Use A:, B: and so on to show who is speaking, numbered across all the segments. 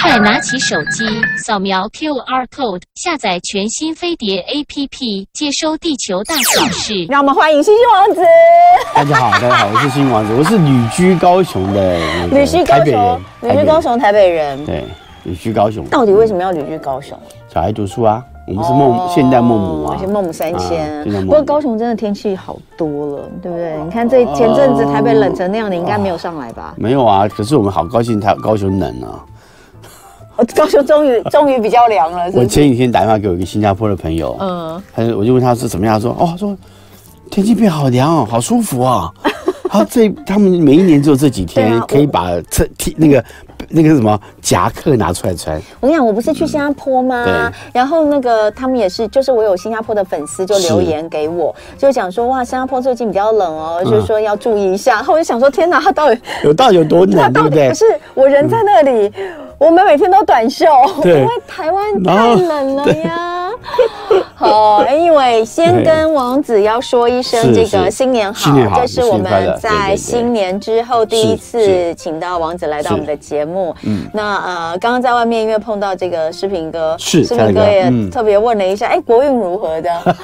A: 快拿起手机，扫描 QR code，下载全新飞碟 APP，接收地球大小事。
B: 让我们欢迎星星王子。
C: 大家好，大家好，我是星星王子，我是旅居高雄的
B: 旅居高雄，旅居高雄台北人。
C: 对，旅居高雄。
B: 到底为什么要旅居高雄？
C: 小孩读书啊。我们是孟、哦、现代孟母啊，
B: 而且孟母三迁、啊。不过高雄真的天气好多了，对不对？你看这前阵子台北冷成那样，你应该没有上来吧？
C: 没有啊，可是我们好高兴，台高雄冷啊。
B: 高雄终于终于比较凉了是是？
C: 我前几天打电话给我一个新加坡的朋友，嗯，他我就问他是怎么样，他说哦，说天气变好凉哦，好舒服啊。他这他们每一年只有这几天可以把这那个。那个什么夹克拿出来穿。
B: 我跟你讲，我不是去新加坡吗？嗯、然后那个他们也是，就是我有新加坡的粉丝就留言给我，就讲说哇，新加坡最近比较冷哦，嗯、就是说要注意一下。然后我就想说，天哪，他到底
C: 有到底有多冷，对不对？
B: 不是我人在那里，嗯、我们每天都短袖，因为台湾太冷了呀。好，因为先跟王子要说一声这个新年好，这是我们在新年之后第一次请到王子来到我们的节目。嗯，那呃，刚刚在外面因为碰到这个诗平哥，诗平哥也特别问了一下，哎，国运如何的？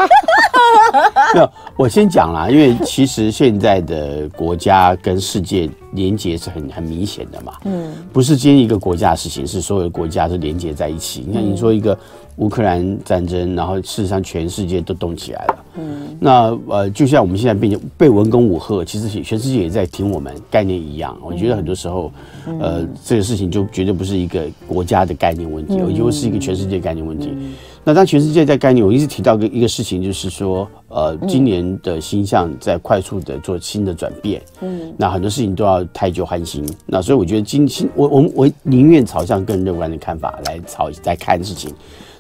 C: 没有，我先讲啦，因为其实现在的国家跟世界连接是很很明显的嘛。嗯，不是今天一个国家的事情，是所有的国家都连接在一起。你看，你说一个。乌克兰战争，然后事实上全世界都动起来了。嗯，那呃，就像我们现在被被文攻武吓，其实全世界也在听我们概念一样。我觉得很多时候，呃，这个事情就绝对不是一个国家的概念问题，我觉得是一个全世界概念问题。那当全世界在概念，我一直提到一个一个事情，就是说，呃，今年的星象在快速的做新的转变。嗯，那很多事情都要太旧换新。那所以我觉得今新，我我我宁愿朝向更乐观的看法来朝来看事情。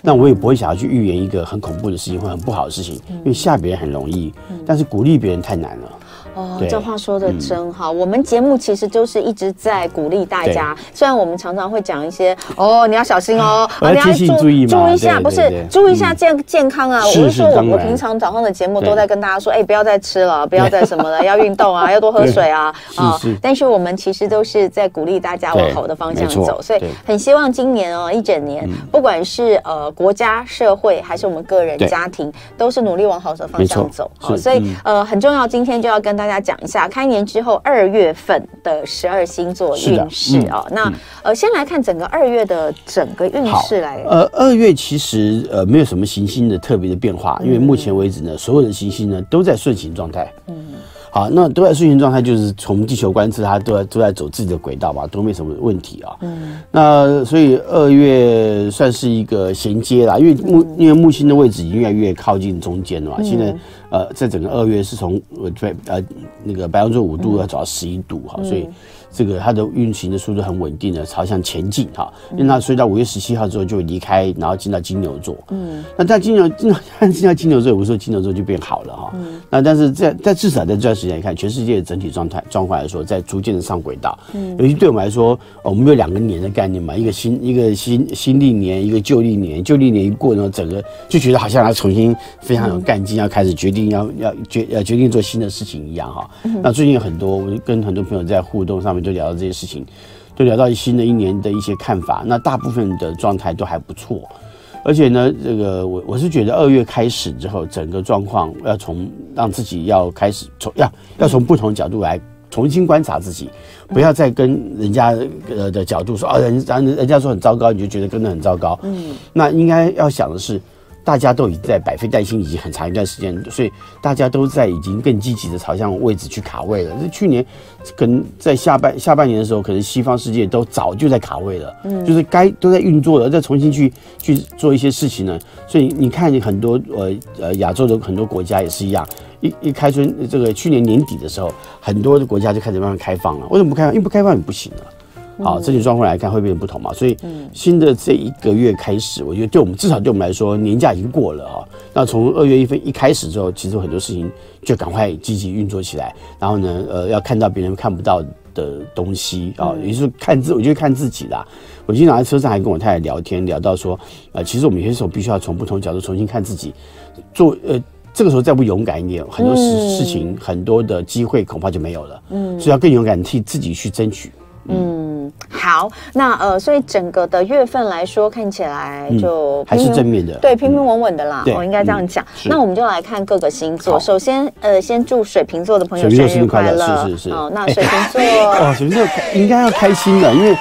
C: 那我也不会想要去预言一个很恐怖的事情或很不好的事情，因为吓别人很容易，但是鼓励别人太难了。
B: 哦，这话说的真好。我们节目其实就是一直在鼓励大家，虽然我们常常会讲一些哦，你要小心哦，你要注意注意一下，不是注意一下健健康啊。我是说，我平常早上的节目都在跟大家说，哎，不要再吃了，不要再什么了，要运动啊，要多喝水啊啊。但是我们其实都是在鼓励大家往好的方向走，所以很希望今年哦一整年，不管是呃国家社会还是我们个人家庭，都是努力往好的方向走。好，所以呃很重要，今天就要跟大家讲一下开年之后二月份的十二星座运势啊。那呃，先来看整个二月的整个运势来。
C: 呃，二月其实呃没有什么行星的特别的变化，因为目前为止呢，所有的行星呢都在顺行状态。嗯。好，那都在顺行状态，就是从地球观测，它都在都在走自己的轨道嘛，都没什么问题啊。嗯。那所以二月算是一个衔接啦，因为木因为木星的位置已经越来越靠近中间了嘛，现在。呃，在整个二月是从呃对呃那个白羊座五度要走到十一度哈，所以这个它的运行的速度很稳定的朝向前进哈。因为它所以到五月十七号之后就会离开，然后进到金牛座。嗯，那在金牛进到进到金牛座，有时候金牛座就变好了哈。嗯，那但是在在至少在这段时间来看，全世界的整体状态状况来说，在逐渐的上轨道。嗯，尤其对我们来说，我们有两个年的概念嘛，一个新一个新新历年，一个旧历年。旧历年一过呢，整个就觉得好像要重新非常有干劲，要开始决定。要要决要决定做新的事情一样哈，那最近有很多，我跟很多朋友在互动上面都聊到这些事情，就聊到新的一年的一些看法。那大部分的状态都还不错，而且呢，这个我我是觉得二月开始之后，整个状况要从让自己要开始从要要从不同角度来重新观察自己，不要再跟人家呃的角度说啊，人人人家说很糟糕，你就觉得跟得很糟糕。嗯，那应该要想的是。大家都已经在百废待兴已经很长一段时间，所以大家都在已经更积极的朝向位置去卡位了。这去年可能在下半下半年的时候，可能西方世界都早就在卡位了，嗯，就是该都在运作了，再重新去去做一些事情呢。所以你看，你很多呃呃亚洲的很多国家也是一样，一一开春这个去年年底的时候，很多的国家就开始慢慢开放了。为什么不开放？因为不开放也不行了。好，这种状况来看会变得不同嘛？所以，新的这一个月开始，我觉得对我们至少对我们来说，年假已经过了啊。那从二月一分一开始之后，其实很多事情就赶快积极运作起来。然后呢，呃，要看到别人看不到的东西啊，也就是看自，我觉得看自己啦。我经常在车上还跟我太太聊天，聊到说，呃，其实我们有些时候必须要从不同角度重新看自己，做呃，这个时候再不勇敢一点，很多事事情很多的机会恐怕就没有了。嗯，所以要更勇敢替自己去争取。嗯。
B: 嗯，好，那呃，所以整个的月份来说，看起来就、
C: 嗯、还是正面的，
B: 对，平平稳稳的啦。我、嗯哦、应该这样讲、嗯。那我们就来看各个星座。首先，呃，先祝水瓶座的朋友生日快乐，
C: 是是是。
B: 哦，那 水瓶座，
C: 哦，水瓶座应该要开心的，因为。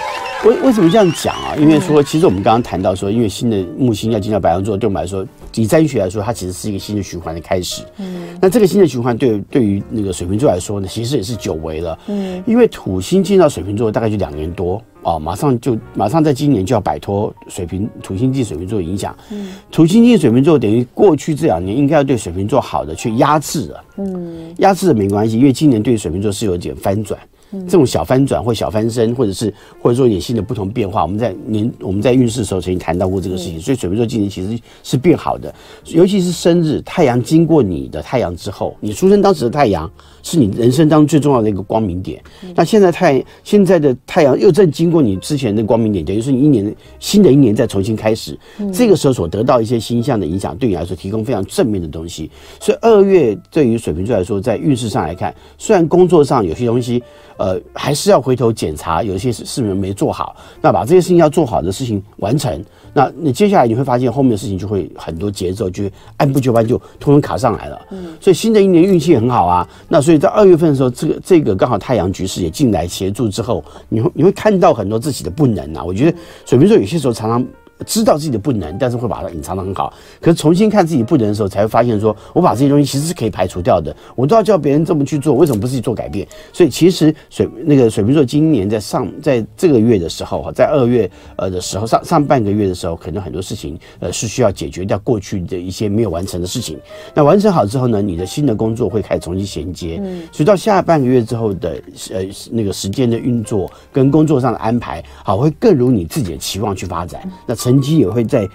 C: 为为什么这样讲啊？因为说，其实我们刚刚谈到说，因为新的木星要进到白羊座，对我们来说，以占星学来说，它其实是一个新的循环的开始。嗯，那这个新的循环对对于那个水瓶座来说呢，其实也是久违了。嗯，因为土星进到水瓶座大概就两年多哦，马上就马上在今年就要摆脱水瓶土星进水瓶座的影响。嗯，土星进水瓶座等于过去这两年应该要对水瓶座好的，去压制了。嗯，压制了没关系，因为今年对水瓶座是有点翻转。这种小翻转或小翻身，或者是或者说一点新的不同变化，我们在年我们在运势的时候曾经谈到过这个事情，所以水瓶座今年其实是变好的，尤其是生日太阳经过你的太阳之后，你出生当时的太阳是你人生当中最重要的一个光明点，那现在太现在的太阳又正经过你之前的光明点，等于是你一年新的一年再重新开始，这个时候所得到一些星象的影响，对你来说提供非常正面的东西，所以二月对于水瓶座来说，在运势上来看，虽然工作上有些东西。呃，还是要回头检查，有一些事事情没做好，那把这些事情要做好的事情完成，那你接下来你会发现后面的事情就会很多节奏，就按部就班，就通通卡上来了。嗯，所以新的一年运气很好啊。那所以在二月份的时候，这个这个刚好太阳局势也进来协助之后，你会你会看到很多自己的不能啊。我觉得水瓶座有些时候常常。知道自己的不能，但是会把它隐藏得很好。可是重新看自己不能的时候，才会发现说，我把这些东西其实是可以排除掉的。我都要叫别人这么去做，为什么不自己做改变？所以其实水那个水瓶座今年在上在这个月的时候哈，在二月呃的时候上上半个月的时候，可能很多事情呃是需要解决掉过去的一些没有完成的事情。那完成好之后呢，你的新的工作会开始重新衔接。嗯，所以到下半个月之后的呃那个时间的运作跟工作上的安排，好会更如你自己的期望去发展。那。成绩也会在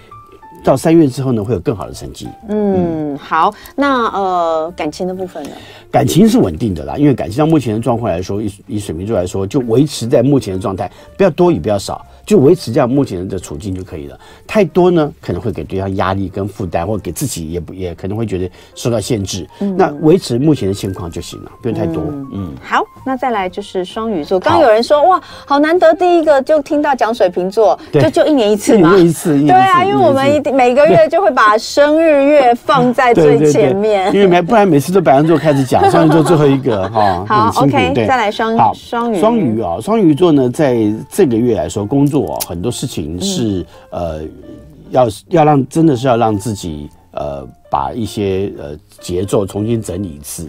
C: 到三月之后呢，会有更好的成绩。
B: 嗯，好，那呃，感情的部分呢？
C: 感情是稳定的啦，因为感情到目前的状况来说，以以水瓶座来说，就维持在目前的状态，不要多也不要少。就维持这样目前的处境就可以了。太多呢，可能会给对方压力跟负担，或给自己也不也可能会觉得受到限制。嗯，那维持目前的情况就行了，不用太多。嗯，嗯
B: 好，那再来就是双鱼座。刚刚有人说哇，好难得第一个就听到讲水瓶座，就就一年一次嘛，
C: 一年一次。
B: 对啊，因为我们一定每个月就会把生日月放在最前面，
C: 因为没不然每次都白羊座开始讲，双鱼座最后一个 哈。
B: 好，OK，再来双鱼。双鱼，
C: 双鱼啊，双鱼座呢，在这个月来说工作。很多事情是呃，要要让真的是要让自己呃，把一些呃节奏重新整理一次。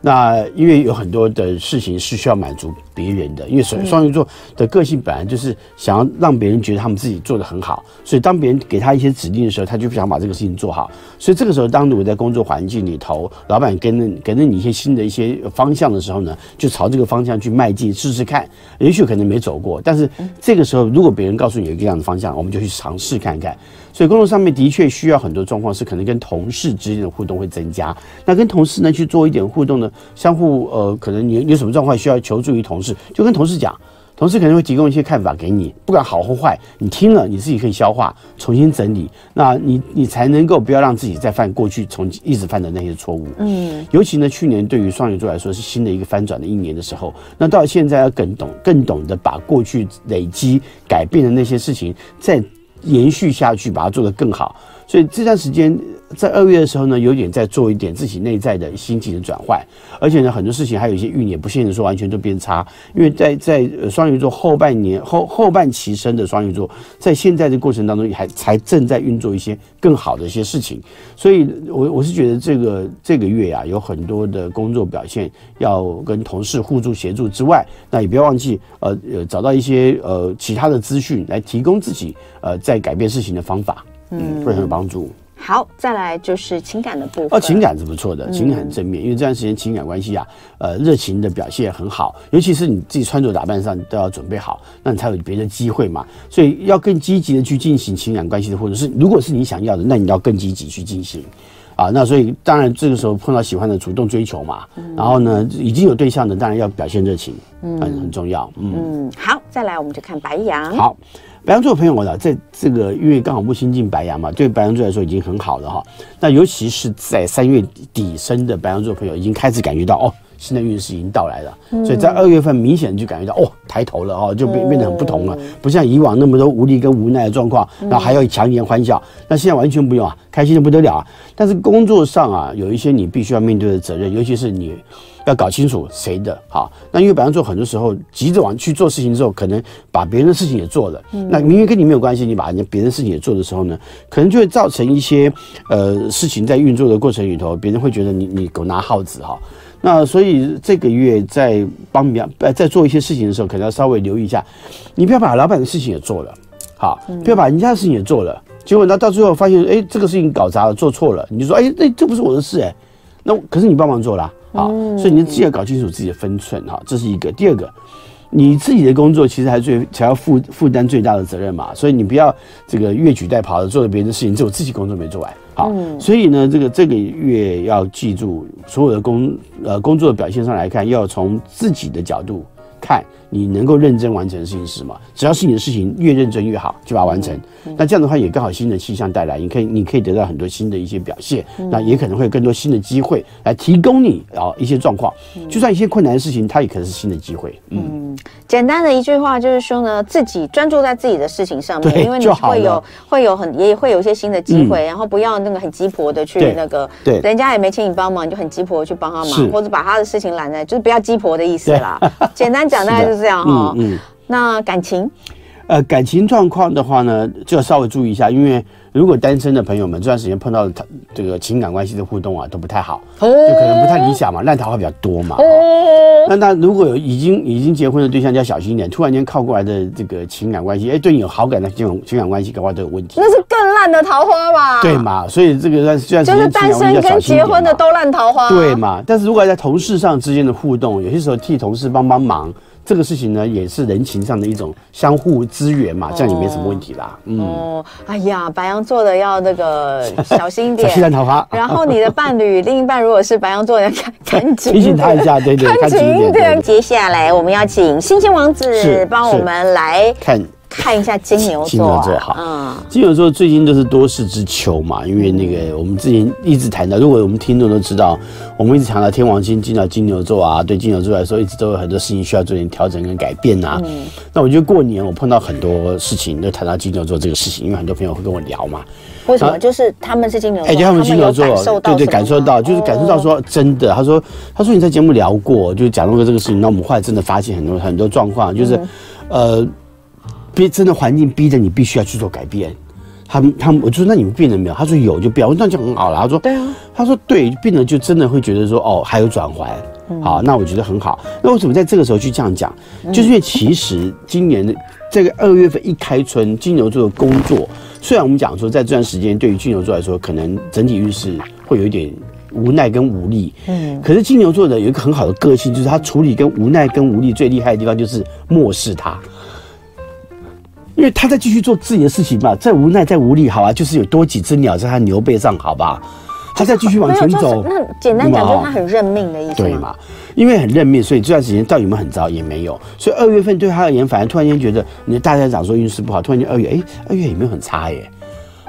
C: 那因为有很多的事情是需要满足别人的，因为双双鱼座的个性本来就是想要让别人觉得他们自己做的很好，所以当别人给他一些指令的时候，他就不想把这个事情做好。所以这个时候，当你在工作环境里头，老板给了给了你一些新的一些方向的时候呢，就朝这个方向去迈进，试试看。也许可能没走过，但是这个时候，如果别人告诉你有一个这样的方向，我们就去尝试看看。所以工作上面的确需要很多状况，是可能跟同事之间的互动会增加。那跟同事呢去做一点互动呢，相互呃，可能你有什么状况需要求助于同事，就跟同事讲，同事可能会提供一些看法给你，不管好或坏，你听了你自己可以消化，重新整理，那你你才能够不要让自己再犯过去从一直犯的那些错误。嗯，尤其呢，去年对于双鱼座来说是新的一个翻转的一年的时候，那到现在要更懂更懂得把过去累积改变的那些事情再。延续下去，把它做得更好。所以这段时间在二月的时候呢，有点在做一点自己内在的心情的转换，而且呢，很多事情还有一些运也不见得说完全都变差，因为在在双鱼座后半年后后半期生的双鱼座，在现在的过程当中还才正在运作一些更好的一些事情，所以我我是觉得这个这个月呀、啊，有很多的工作表现要跟同事互助协助之外，那也不要忘记呃呃找到一些呃其他的资讯来提供自己呃在改变事情的方法。嗯，会很有帮助。
B: 好，再来就是情感的部分。
C: 哦，情感是不错的，情感很正面，嗯、因为这段时间情感关系啊，呃，热情的表现很好，尤其是你自己穿着打扮上都要准备好，那你才有别的机会嘛。所以要更积极的去进行情感关系的，或者是如果是你想要的，那你要更积极去进行。啊，那所以当然这个时候碰到喜欢的，主动追求嘛。嗯、然后呢，已经有对象的，当然要表现热情，嗯，很很重要。嗯，
B: 嗯，好，再来我们就看白羊。
C: 好。白羊座朋友，我呢在这个因为刚好木星进白羊嘛，对白羊座来说已经很好了哈。那尤其是在三月底生的白羊座朋友，已经开始感觉到哦，新的运势已经到来了。所以在二月份明显就感觉到哦，抬头了哦，就变变得很不同了，不像以往那么多无力跟无奈的状况，然后还要强颜欢笑。那现在完全不用啊，开心的不得了啊。但是工作上啊，有一些你必须要面对的责任，尤其是你。要搞清楚谁的好，那因为白羊座很多时候急着往去做事情之后，可能把别人的事情也做了，嗯、那明明跟你没有关系，你把人家别人的事情也做的时候呢，可能就会造成一些呃事情在运作的过程里头，别人会觉得你你狗拿耗子哈。那所以这个月在帮别人在做一些事情的时候，可能要稍微留意一下，你不要把老板的事情也做了，好，不要把人家的事情也做了，结果呢到最后发现，哎，这个事情搞砸了，做错了，你就说，哎，那这不是我的事，哎，那可是你帮忙做了啊。好，所以你自己要搞清楚自己的分寸哈，这是一个。第二个，你自己的工作其实还最才要负负担最大的责任嘛，所以你不要这个越俎代庖的做了别人的事情，只有自己工作没做完。好，所以呢，这个这个月要记住，所有的工呃工作的表现上来看，要从自己的角度看。你能够认真完成的事情是什么？只要是你的事情，越认真越好，就把它完成。那这样的话，也刚好新的气象带来，你可以，你可以得到很多新的一些表现。那也可能会有更多新的机会来提供你啊一些状况。就算一些困难的事情，它也可能是新的机会。嗯，
B: 简单的一句话就是说呢，自己专注在自己的事情上面，因为你会有会有很也会有一些新的机会，然后不要那个很鸡婆的去那个，对，人家也没请你帮忙，你就很鸡婆的去帮他忙，或者把他的事情揽在，就是不要鸡婆的意思啦。简单讲大概就是。这样哈，嗯，那感情，
C: 呃，感情状况的话呢，就要稍微注意一下，因为如果单身的朋友们这段时间碰到的这个情感关系的互动啊，都不太好，就可能不太理想嘛，烂桃花比较多嘛。哦，那那如果有已经已经结婚的对象，就要小心一点，突然间靠过来的这个情感关系，哎，对你有好感的这种情感关系，的话都有问题。
B: 那是更烂的桃花吧？
C: 对嘛，所以这个算算
B: 就是单身跟结婚的都烂桃花。
C: 对嘛，但是如果在同事上之间的互动，有些时候替同事帮帮忙。这个事情呢，也是人情上的一种相互支援嘛，这样也没什么问题啦。嗯，哦，
B: 哎呀，白羊座的要那个 小心点，
C: 小心烂桃花。
B: 然后你的伴侣、另一半如果是白羊座的，赶赶紧
C: 提醒他一下，对对，
B: 赶紧一点。接下来我们要请星星王子帮我们来看。看一下金牛座，金牛座好，嗯，
C: 金牛座最近都是多事之秋嘛，因为那个我们之前一直谈到，如果我们听众都知道，我们一直谈到天王星进到金牛座啊，对金牛座来说，一直都有很多事情需要做点调整跟改变啊。嗯，那我觉得过年我碰到很多事情都谈到金牛座这个事情，因为很多朋友会跟我聊嘛。
B: 为什么？就是他们是金牛座，哎，
C: 他们金牛座，对对，感受到就是感受到说真的，他说他说你在节目聊过，就是讲过这个事情，那我们后来真的发现很多很多状况，就是呃。逼真的环境逼着你必须要去做改变，他们他们我就说，那你们变了没有？他说有就变，我说那就很好了。他说对啊，他说对，病人就真的会觉得说哦还有转圜，嗯、好，那我觉得很好。那为什么在这个时候去这样讲？就是因为其实今年的这个二月份一开春，金牛座的工作，虽然我们讲说在这段时间对于金牛座来说，可能整体运势会有一点无奈跟无力，嗯，可是金牛座的有一个很好的个性，就是他处理跟无奈跟无力最厉害的地方就是漠视他。因为他在继续做自己的事情嘛，再无奈再无力，好啊，就是有多几只鸟在他牛背上，好吧，他再继续往前走。
B: 那简单讲，就是他很认命的意思。
C: 对嘛？因为很认命，所以这段时间到底有没有很糟也没有。所以二月份对他而言，反而突然间觉得，你的大家讲说运势不好，突然间二月，哎，二月也没有很差耶。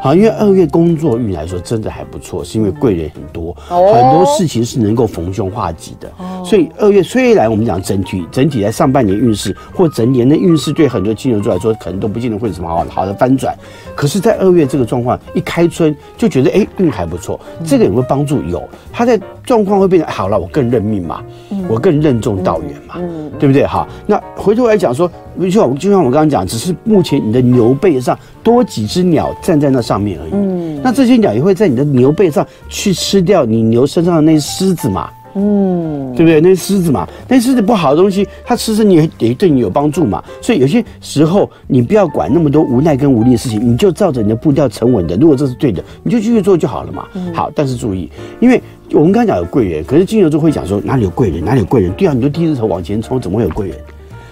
C: 好，因为二月工作运来说真的还不错，是因为贵人很多，很多事情是能够逢凶化吉的。所以二月虽然我们讲整体整体在上半年运势或整年的运势，对很多金牛座来说可能都不见得会有什么好好的翻转，可是，在二月这个状况一开春就觉得哎运还不错，这个有没有帮助？有，他在状况会变得好了，我更认命嘛，我更任重道远嘛，对不对？好，那回头来讲说。就像就像我刚刚讲，只是目前你的牛背上多几只鸟站在那上面而已。嗯，那这些鸟也会在你的牛背上去吃掉你牛身上的那些虱子嘛？嗯，对不对？那些虱子嘛，那些虱子不好的东西，它吃吃你也也对你有帮助嘛。所以有些时候你不要管那么多无奈跟无力的事情，你就照着你的步调沉稳的。如果这是对的，你就继续做就好了嘛。嗯、好，但是注意，因为我们刚刚讲有贵人，可是金牛座会讲说哪里有贵人，哪里有贵人？对啊，你就低着头往前冲，怎么会有贵人？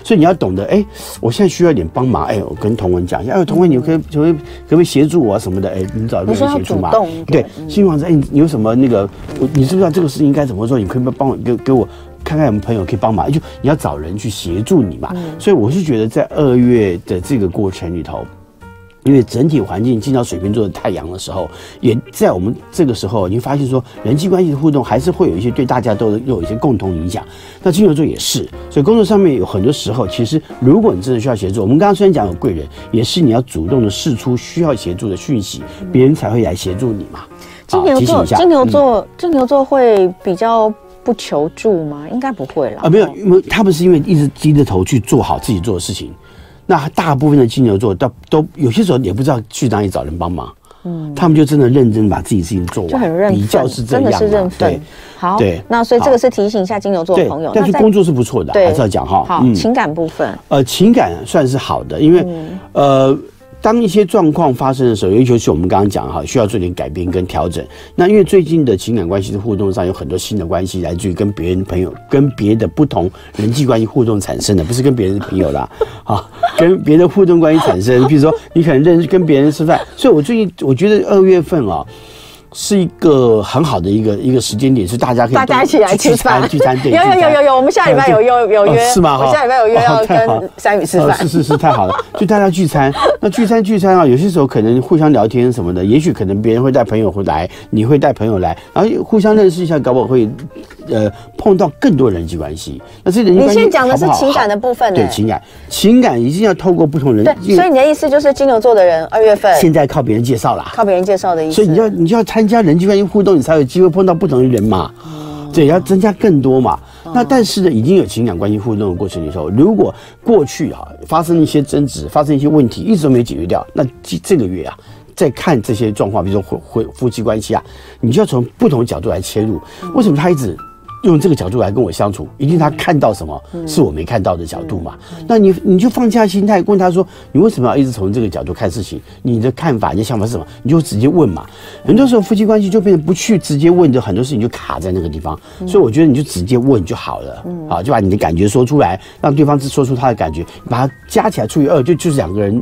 C: 所以你要懂得，哎、欸，我现在需要一点帮忙，哎、欸，我跟同文讲一下，哎，同文，你可以可不可以可不可以协助我什么的？哎、欸，你找一个人协助嘛。对，星星王子，你有什么那个，我你知不知道这个事情应该怎么做？你可以帮我给给我看看有没有朋友可以帮忙？就你要找人去协助你嘛。嗯、所以我是觉得在二月的这个过程里头，因为整体环境进到水瓶座的太阳的时候，也在我们这个时候，你发现说人际关系的互动还是会有一些对大家都有一些共同影响。那金牛座也是，所以工作上面有很多时候，其实如果你真的需要协助，我们刚刚虽然讲有贵人，也是你要主动的释出需要协助的讯息，别人才会来协助你嘛。
B: 金牛座，金牛座，金牛座会比较不求助吗？应该不会啦。
C: 啊，没有，因为他不是因为一直低着头去做好自己做的事情。那大部分的金牛座都都有些时候也不知道去哪里找人帮忙，嗯，他们就真的认真把自己事情做完，
B: 就很认
C: 比较是这样，
B: 真的是认分。好，对，那所以这个是提醒一下金牛座的朋友，
C: 但是工作是不错的，还是要讲哈。
B: 好，情感部分，
C: 呃，情感算是好的，因为呃。当一些状况发生的时候，尤其是我们刚刚讲哈，需要做点改变跟调整。那因为最近的情感关系的互动上有很多新的关系，来自于跟别人朋友、跟别的不同人际关系互动产生的，不是跟别人的朋友啦，啊，跟别的互动关系产生。比如说，你可能认识跟别人吃饭，所以我最近我觉得二月份啊。是一个很好的一个一个时间点，是大家可以
B: 大家一起来吃饭
C: 聚餐。对，
B: 有有有有有，我们下礼拜有有有约
C: 是吗？
B: 我下礼拜有约要跟三宇吃饭。
C: 是是是，太好了，就大家聚餐。那聚餐聚餐啊，有些时候可能互相聊天什么的，也许可能别人会带朋友会来，你会带朋友来，然后互相认识一下，搞不好会呃碰到更多人际关系。那这人际关系，
B: 你先讲的是情感的部分，
C: 对情感，情感一定要透过不同人。
B: 对，所以你的意思就是金牛座的人二月份
C: 现在靠别人介绍啦，
B: 靠别人介绍的意思。
C: 所以你要你就要参加人际关系互。互动，你才有机会碰到不同的人嘛，对，要增加更多嘛。那但是呢，已经有情感关系互动的过程的时候，如果过去啊发生一些争执，发生一些问题，一直都没解决掉，那这这个月啊，再看这些状况，比如说婚婚夫妻关系啊，你就要从不同的角度来切入。为什么他一直？用这个角度来跟我相处，一定他看到什么是我没看到的角度嘛？那你你就放下心态，问他说：“你为什么要一直从这个角度看事情？你的看法、你的想法是什么？”你就直接问嘛。很多时候夫妻关系就变成不去直接问的，很多事情就卡在那个地方。所以我觉得你就直接问就好了，好，就把你的感觉说出来，让对方只说出他的感觉，把它加起来除以二，就就是两个人。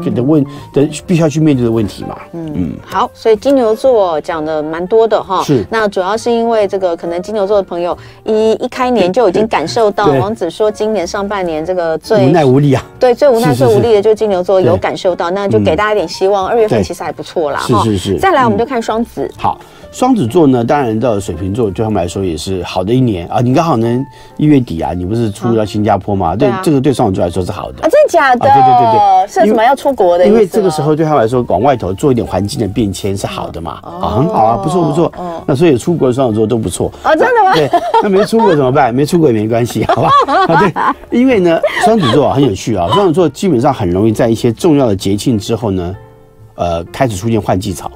C: 这个的问的必须要去面对的问题嘛，嗯嗯，
B: 好，所以金牛座讲的蛮多的哈，是，那主要是因为这个可能金牛座的朋友一一开年就已经感受到王子说今年上半年这个最
C: 无奈无力啊，
B: 对，最无奈最无力的就是金牛座有感受到，那就给大家一点希望，二月份其实还不错啦，
C: 是是是，
B: 再来我们就看双子，
C: 好。双子座呢，当然到水瓶座对他们来说也是好的一年啊。你刚好呢一月底啊，你不是出到新加坡吗？对，这个对双子座来说是好的
B: 啊。真的假的？对对对对，是什么要出国的？
C: 因为这个时候对他们来说，往外头做一点环境的变迁是好的嘛。啊，很好啊，不错不错。那所以出国的双子座都不错
B: 啊。真的吗？
C: 对，那没出国怎么办？没出国也没关系，好吧？啊，对，因为呢，双子座很有趣啊。双子座基本上很容易在一些重要的节庆之后呢，呃，开始出现换季潮。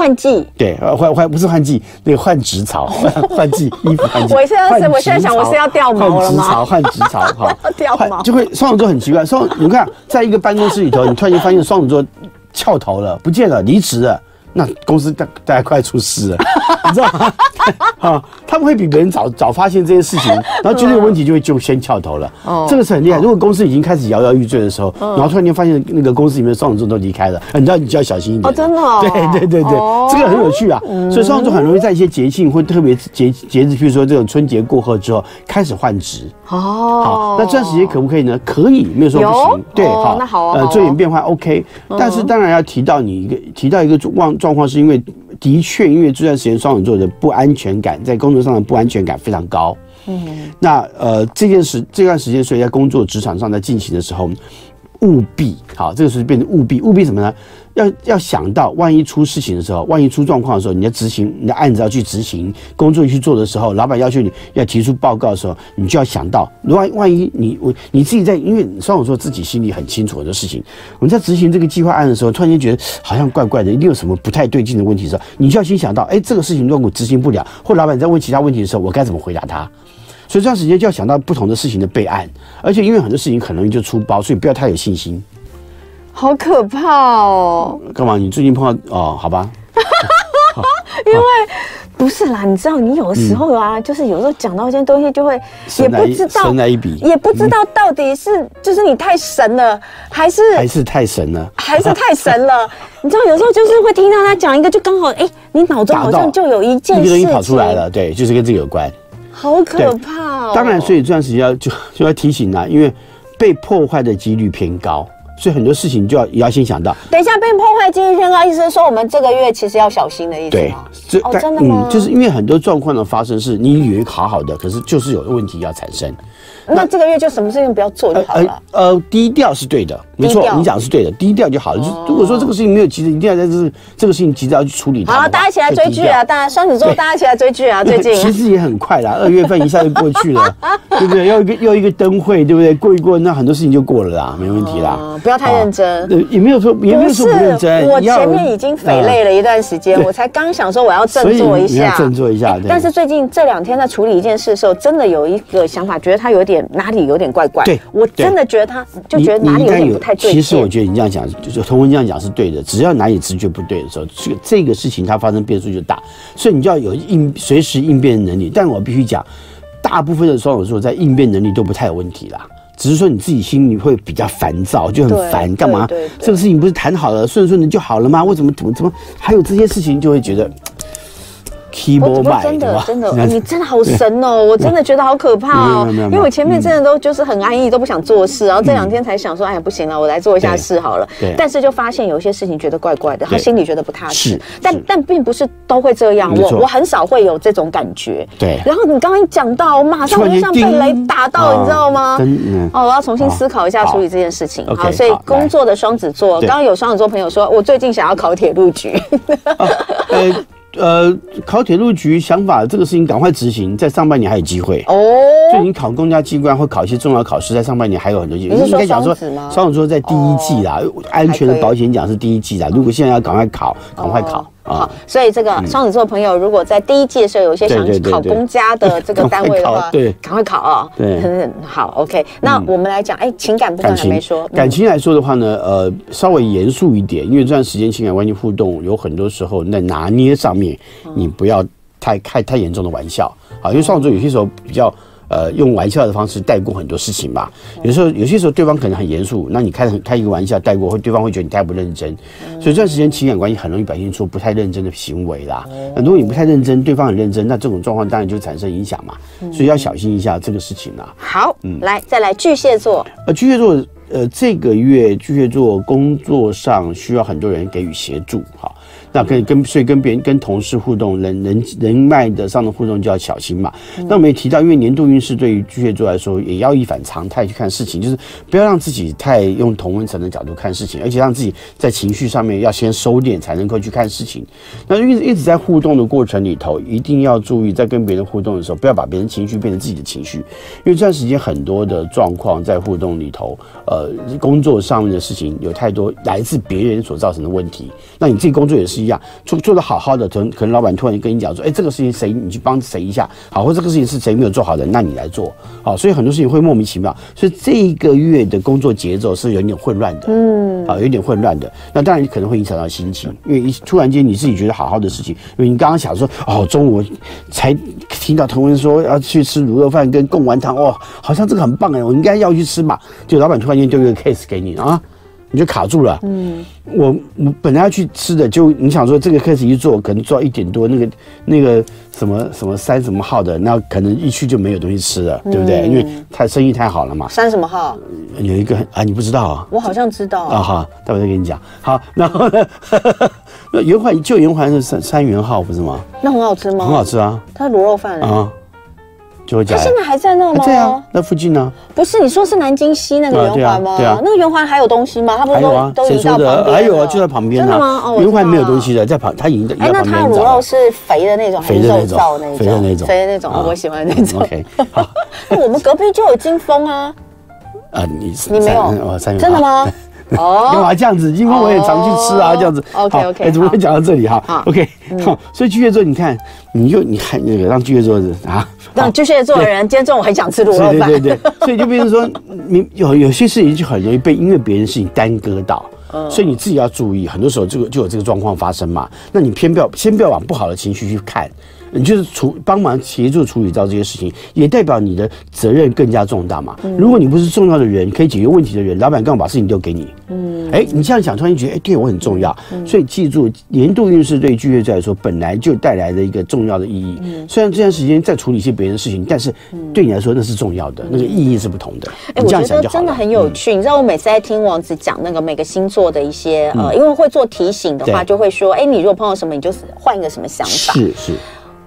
B: 换季，
C: 对，换换不是换季，那个换植草，换 换季衣服 换季。
B: 我现在是，我现在想，我是要掉毛了吗？
C: 换植草，换植草，哈，
B: 掉毛
C: 就会双子座很奇怪。双，你看，在一个办公室里头，你突然间发现双子座翘头了，不见了，离职了。那公司大大概快出事了，你知道吗？啊，他们会比别人早早发现这些事情，然后就这个问题就会就先翘头了。哦，这个是很厉害。如果公司已经开始摇摇欲坠的时候，然后突然间发现那个公司里面的双子座都离开了，你知道你就要小心一点。
B: 哦，真的。
C: 对对对对，这个很有趣啊。所以双子座很容易在一些节庆或特别节节日，譬如说这种春节过后之后开始换职。哦，好，那这段时间可不可以呢？可以，没有说不行。对，好，那好，呃，做点变化 OK。但是当然要提到你一个提到一个状状况，是因为的确，因为这段时间双子座的不安全感，在工作上的不安全感非常高。嗯，那呃，这件事这段时间，所以在工作职场上在进行的时候。务必好，这个是变成务必，务必什么呢？要要想到，万一出事情的时候，万一出状况的时候，你要执行，你的案子要去执行，工作去做的时候，老板要求你要提出报告的时候，你就要想到，万万一你我你自己在，因为虽然我说自己心里很清楚很多事情，我们在执行这个计划案的时候，突然间觉得好像怪怪的，一定有什么不太对劲的问题的时候，你就要先想到，哎，这个事情如果执行不了，或老板在问其他问题的时候，我该怎么回答他？所以这段时间就要想到不同的事情的备案，而且因为很多事情很容易就出包，所以不要太有信心。
B: 好可怕哦！
C: 干嘛？你最近碰到哦？好吧。
B: 因为不是啦，你知道，你有的时候啊，就是有时候讲到一些东西，就会也不知道，
C: 神来一笔，
B: 也不知道到底是就是你太神了，还是
C: 还是太神了，
B: 还是太神了。你知道，有时候就是会听到他讲一个，就刚好哎，你脑中好像就有一件事情
C: 跑出来了，对，就是跟这个有关。
B: 好可怕哦！
C: 当然，所以这段时间要就就要提醒啦，因为被破坏的几率偏高，所以很多事情就要也要先想到。
B: 等一下被破坏金玉天高，意思是说我们这个月其实要小心的意思
C: 对，
B: 这哦，真的吗？
C: 嗯，就是因为很多状况的发生是你以为好好的，可是就是有问题要产生。
B: 那这个月就什么事情不要做就好了。
C: 呃，呃低调是对的，没错，你讲的是对的，低调就好了。就如果说这个事情没有急着，一定要在这这个事情急着要去处理它。
B: 好，大家一起来追剧啊！大家双子座，大家一起来追剧啊！最近
C: 其实也很快啦，二月份一下就过去了，对不对？又一个又一个灯会，对不对？过一过，那很多事情就过了啦，没问题啦。
B: 不要太认真，
C: 对，也没有说也没有说不认真。
B: 我前面已经肥累了一段时间，我才刚想说我要振作一下，
C: 振作一下。
B: 但是最近这两天在处理一件事的时候，真的有一个想法，觉得他有点哪里有点怪。怪怪，对，我真的觉得他就觉得哪里有点不太对。
C: 其实我觉得你这样讲，就是同文这样讲是对的。只要哪里直觉不对的时候，这个这个事情它发生变数就大，所以你就要有应随时应变的能力。但我必须讲，大部分的双子座在应变能力都不太有问题啦，只是说你自己心里会比较烦躁，就很烦，干嘛？这个事情不是谈好了，顺顺的就好了吗？为什么怎么怎么还有这些事情，就会觉得。
B: 我真的真的，你真的好神哦！我真的觉得好可怕哦，因为我前面真的都就是很安逸，都不想做事，然后这两天才想说，哎呀不行了，我来做一下事好了。但是就发现有些事情觉得怪怪的，他心里觉得不踏实。但但并不是都会这样，我我很少会有这种感觉。
C: 对。
B: 然后你刚刚一讲到，我马上我就像被雷打到，你知道吗？哦，我要重新思考一下处理这件事情。好，所以工作的双子座，刚刚有双子座朋友说，我最近想要考铁路局。
C: 呃，考铁路局想法这个事情赶快执行，在上半年还有机会哦。就你考公家机关或考一些重要考试，在上半年还有很多机会。
B: 你应该讲说，
C: 双子座在第一季啦，安全的保险奖是第一季啦。如果现在要赶快考，赶快考。
B: 好，所以这个双子座朋友，如果在第一季的时候有一些想考公家的这个 单位的话，
C: 对，
B: 赶快考啊。对，好，OK。那我们来讲，哎，情感部分还没说。
C: 感情来说的话呢，呃，稍微严肃一点，因为这段时间情感关系互动有很多时候在拿捏上面，你不要太开太严重的玩笑啊，因为双子座有些时候比较。呃，用玩笑的方式带过很多事情吧。有时候，有些时候对方可能很严肃，那你开开一个玩笑带过，会对方会觉得你太不认真。所以这段时间情感关系很容易表现出不太认真的行为啦。那如果你不太认真，对方很认真，那这种状况当然就产生影响嘛。所以要小心一下这个事情啦。
B: 好，嗯，来再来巨蟹座。
C: 呃，巨蟹座，呃，这个月巨蟹座工作上需要很多人给予协助，哈。那跟跟所以跟别人跟同事互动，人人人脉的上的互动就要小心嘛。那我们也提到，因为年度运势对于巨蟹座来说，也要一反常态去看事情，就是不要让自己太用同温层的角度看事情，而且让自己在情绪上面要先收敛，才能够去看事情。那一直一直在互动的过程里头，一定要注意，在跟别人互动的时候，不要把别人情绪变成自己的情绪，因为这段时间很多的状况在互动里头，呃，工作上面的事情有太多来自别人所造成的问题，那你自己工作也是。一样做做的好好的，可能可能老板突然就跟你讲说，哎，这个事情谁你去帮谁一下，好，或这个事情是谁没有做好的，那你来做，好，所以很多事情会莫名其妙，所以这一个月的工作节奏是有点混乱的，嗯，啊，有点混乱的，那当然可能会影响到心情，因为一突然间你自己觉得好好的事情，因为你刚刚想说，哦，中午才听到同仁说要去吃卤肉饭跟贡丸汤，哦，好像这个很棒哎，我应该要去吃嘛，就老板突然间丢一个 case 给你啊。你就卡住了。嗯，我我本来要去吃的，就你想说这个 case 一做，可能做到一点多，那个那个什么什么三什么号的，那可能一去就没有东西吃了，对不对？因为太生意太好了嘛。
B: 三什么号？
C: 有一个啊，你不知道啊？
B: 我好像知道啊。
C: 好，待会再跟你讲。好，然后呢？那圆环就圆环是三三元号不是吗？
B: 那很好吃吗？
C: 很好吃啊。
B: 它是卤肉饭啊。
C: 他
B: 现在还在那吗？
C: 对啊，那附近呢？
B: 不是，你说是南京西那个圆环吗？对啊，那个圆环还有东西吗？他不是都都移到旁边？
C: 还有啊，就在旁边。真的吗？圆环没有东西的，在旁，他已经在。
B: 哎，那他卤肉是肥的那种，还是肉燥那种？
C: 肥的那种，
B: 肥的那种，我喜欢那种。
C: OK，
B: 那我们隔壁就有金峰啊。
C: 啊，你
B: 你没有？真的吗？
C: 哦，因为这样子，因为我也常去吃啊，这样子。
B: OK OK，
C: 哎，怎么会讲到这里哈？OK，好，所以巨蟹座，你看，你就你看那个让巨蟹座的啊，
B: 让巨蟹座的人今天中午很想吃卤肉饭。
C: 对对对，所以就变成说，你有有些事情就很容易被因为别人的事情耽搁到，所以你自己要注意，很多时候这个就有这个状况发生嘛。那你偏不要先不要往不好的情绪去看。你就是处帮忙协助处理到这些事情，也代表你的责任更加重大嘛。如果你不是重要的人，可以解决问题的人，老板干嘛把事情丢给你？嗯，哎，你这样想，突然觉得哎，对我很重要。所以记住，年度运势对巨蟹座来说本来就带来的一个重要的意义。虽然这段时间在处理一些别人的事情，但是对你来说那是重要的，那个意义是不同的。
B: 哎，我觉得真的很有趣。你知道，我每次在听王子讲那个每个星座的一些呃，因为会做提醒的话，就会说，哎，你如果碰到什么，你就是换一个什么想法。
C: 是是。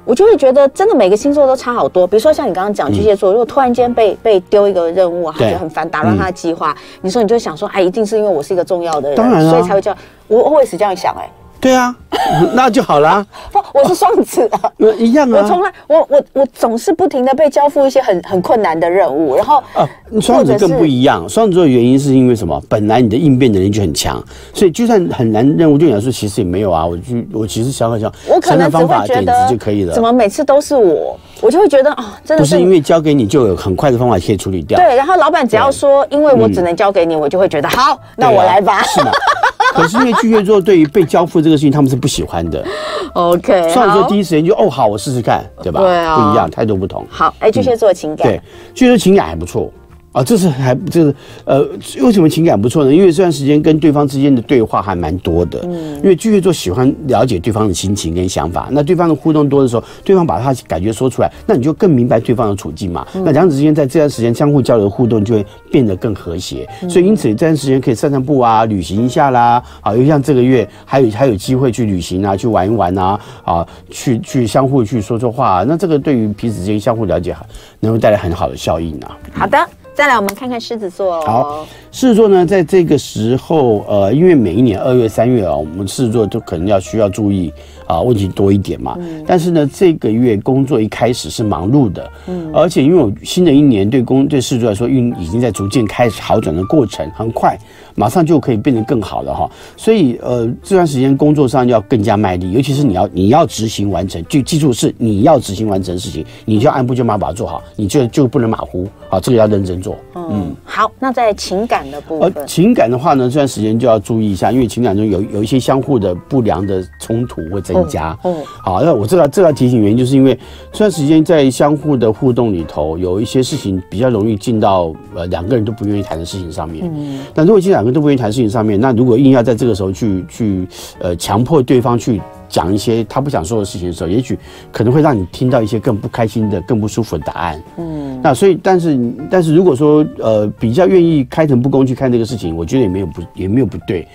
B: 我就会觉得，真的每个星座都差好多。比如说像你刚刚讲巨蟹座，如果突然间被被丢一个任务，他觉得很烦，打乱他的计划，你说你就想说，哎，一定是因为我是一个重要的人，所以才会叫我。我会是这样想，哎。
C: 对啊，那就好啦。
B: 不，我是双子啊，
C: 一样啊。
B: 我从来，我我我总是不停的被交付一些很很困难的任务，然后啊，
C: 双子更不一样。双子座的原因是因为什么？本来你的应变能力就很强，所以就算很难任务对你来说，其实也没有啊。我就我其实想想想，
B: 我可能只会觉得就可以了。怎么每次都是我？我就会觉得啊，真的
C: 不是因为交给你就有很快的方法可以处理掉。
B: 对，然后老板只要说，因为我只能交给你，我就会觉得好，那我来吧。
C: 是吗？可是因为巨蟹座对于被交付这个事情，他们是不喜欢的。
B: OK，
C: 虽然说第一时间就哦好，我试试看，对吧？
B: 对啊，
C: 不一样，态度不同。
B: 好，哎，巨蟹座情感，
C: 对，巨蟹座情感还不错。啊，这是还这是呃，为什么情感不错呢？因为这段时间跟对方之间的对话还蛮多的。嗯，因为巨蟹座喜欢了解对方的心情跟想法，那对方的互动多的时候，对方把他感觉说出来，那你就更明白对方的处境嘛。那两者之间在这段时间相互交流互动就会变得更和谐。所以因此这段时间可以散散步啊，旅行一下啦。啊，又像这个月还有还有机会去旅行啊，去玩一玩啊，啊，去去相互去说说话啊。那这个对于彼此之间相互了解，能够带来很好的效应啊。
B: 好的。再来，我们看看狮子座哦。
C: 好，狮子座呢，在这个时候，呃，因为每一年二月、三月啊，我们狮子座都可能要需要注意啊，问题多一点嘛。嗯。但是呢，这个月工作一开始是忙碌的，嗯。而且因为我新的一年对工对事主来说，运已经在逐渐开始好转的过程，很快。马上就可以变得更好了哈，所以呃这段时间工作上要更加卖力，尤其是你要你要执行完成，就记住是你要执行完成的事情，你就按部就班把它做好，你就就不能马虎，好，这个要认真做。嗯，
B: 好，那在情感的部分，
C: 呃，情感的话呢，这段时间就要注意一下，因为情感中有有一些相互的不良的冲突会增加。哦，好，那我这道这要提醒原因，就是因为这段时间在相互的互动里头，有一些事情比较容易进到呃两个人都不愿意谈的事情上面。嗯，但如果进来。两个人都不愿意谈事情上面，那如果硬要在这个时候去去呃强迫对方去讲一些他不想说的事情的时候，也许可能会让你听到一些更不开心的、更不舒服的答案。嗯，那所以，但是但是如果说呃比较愿意开诚布公去看这个事情，我觉得也没有不也没有不对。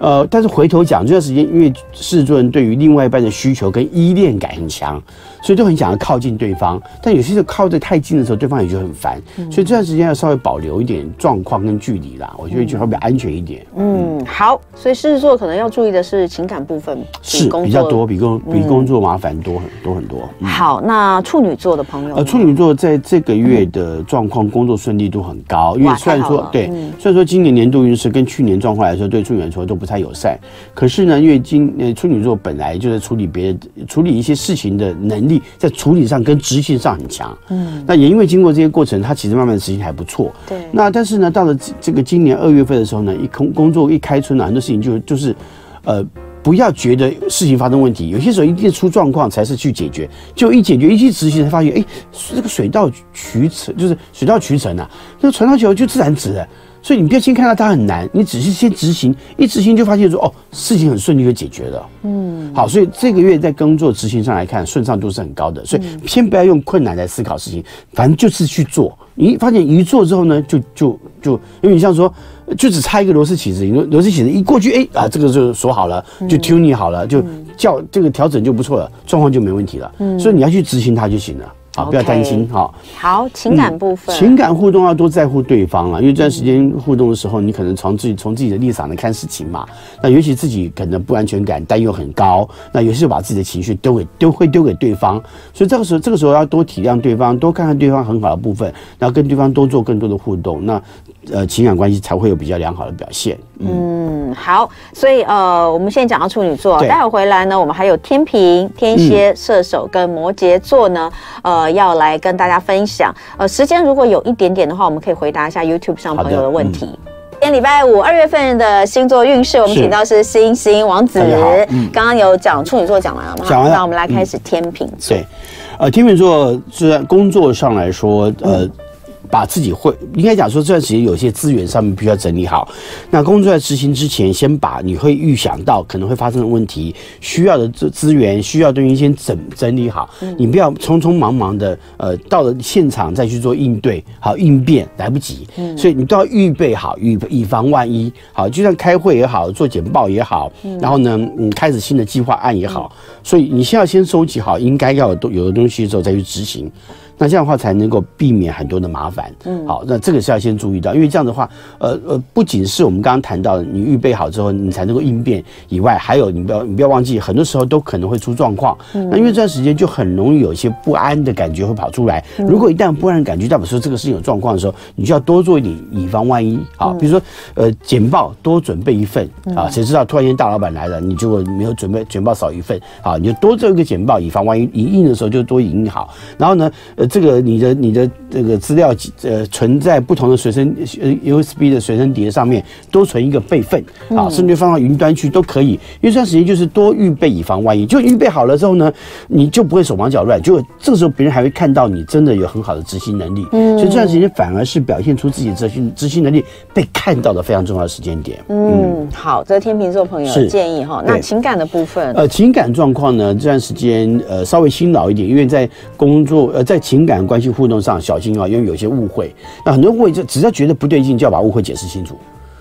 C: 呃，但是回头讲这段时间，因为狮子座人对于另外一半的需求跟依恋感很强，所以都很想要靠近对方。但有些时候靠得太近的时候，对方也就很烦。所以这段时间要稍微保留一点状况跟距离啦，我觉得就会比较安全一点。嗯，
B: 好。所以狮子座可能要注意的是情感部分
C: 是比较多，比工比工作麻烦多很多很多。
B: 好，那处女座的朋友，
C: 呃，处女座在这个月的状况，工作顺利度很高，因为虽然说对，虽然说今年年度运势跟去年状况来说，对处女来说都不。太友善，可是呢，因为今呃处女座本来就在处理别人、处理一些事情的能力，在处理上跟执行上很强。嗯，那也因为经过这些过程，他其实慢慢的执行还不错。对。那但是呢，到了这个今年二月份的时候呢，一工工作一开春呢，很多事情就就是，呃，不要觉得事情发生问题，有些时候一定出状况才是去解决，就一解决一去执行才发现，哎，这个水到渠成，就是水到渠成啊，那个船到桥就自然直了。所以你不要先看到它很难，你只是先执行，一执行就发现说哦，事情很顺利就解决了。嗯，好，所以这个月在工作执行上来看，顺畅度是很高的。所以先不要用困难来思考事情，反正就是去做。你发现一做之后呢，就就就，因为你像说，就只差一个螺丝起子，螺螺丝起子一过去，哎啊，这个就锁好了，就 tuning 好了，就叫这个调整就不错了，状况就没问题了。嗯，所以你要去执行它就行了。好，不要担心哈。
B: 好，情感部分，
C: 情感互动要多在乎对方啊，因为这段时间互动的时候，你可能从自己从自己的立场来看事情嘛。那尤其自己可能不安全感、担忧很高，那有些把自己的情绪丢给丢会丢给对方，所以这个时候这个时候要多体谅对方，多看看对方很好的部分，然后跟对方多做更多的互动，那呃情感关系才会有比较良好的表现。
B: 嗯，好，所以呃，我们现在讲到处女座，待会回来呢，我们还有天平、天蝎、射手跟摩羯座呢，呃，要来跟大家分享。呃，时间如果有一点点的话，我们可以回答一下 YouTube 上朋友的问题。今天礼拜五，二月份的星座运势，我们请到是星星王子。嗯，刚刚有讲处女座讲完了吗？讲完了。那我们来开始天秤座。
C: 对，呃，天秤座虽然工作上来说，呃。把自己会应该讲说，这段时间有些资源上面必须要整理好。那工作在执行之前，先把你会预想到可能会发生的问题、需要的资资源、需要的东西先整整理好。你不要匆匆忙忙的，呃，到了现场再去做应对，好应变来不及。所以你都要预备好，预以防万一。好，就算开会也好，做简报也好，然后呢，你开始新的计划案也好，所以你先要先收集好应该要有有的东西之后再去执行。那这样的话才能够避免很多的麻烦。嗯，好，那这个是要先注意到，因为这样的话，呃呃，不仅是我们刚刚谈到的，你预备好之后你才能够应变以外，还有你不要你不要忘记，很多时候都可能会出状况。嗯，那因为这段时间就很容易有一些不安的感觉会跑出来。如果一旦不安的感觉代表说这个事情有状况的时候，你就要多做一点以防万一。啊，比如说呃简报多准备一份啊，谁知道突然间大老板来了，你就没有准备简报少一份啊，你就多做一个简报以防万一，一印的时候就多印好。然后呢，呃。这个你的你的这个资料呃存在不同的随身呃 USB 的随身碟上面，多存一个备份啊，甚至放到云端去都可以。因为这段时间就是多预备以防万一，就预备好了之后呢，你就不会手忙脚乱，就这个时候别人还会看到你真的有很好的执行能力。嗯，所以这段时间反而是表现出自己执行执行能力被看到的非常重要的时间点。
B: 嗯，好，这个天秤座朋友建议哈，那情感的部分，
C: 呃，情感状况呢，这段时间呃稍微辛劳一点，因为在工作呃在情情感关系互动上小心啊，因为有些误会。那很多误会就只要觉得不对劲，就要把误会解释清楚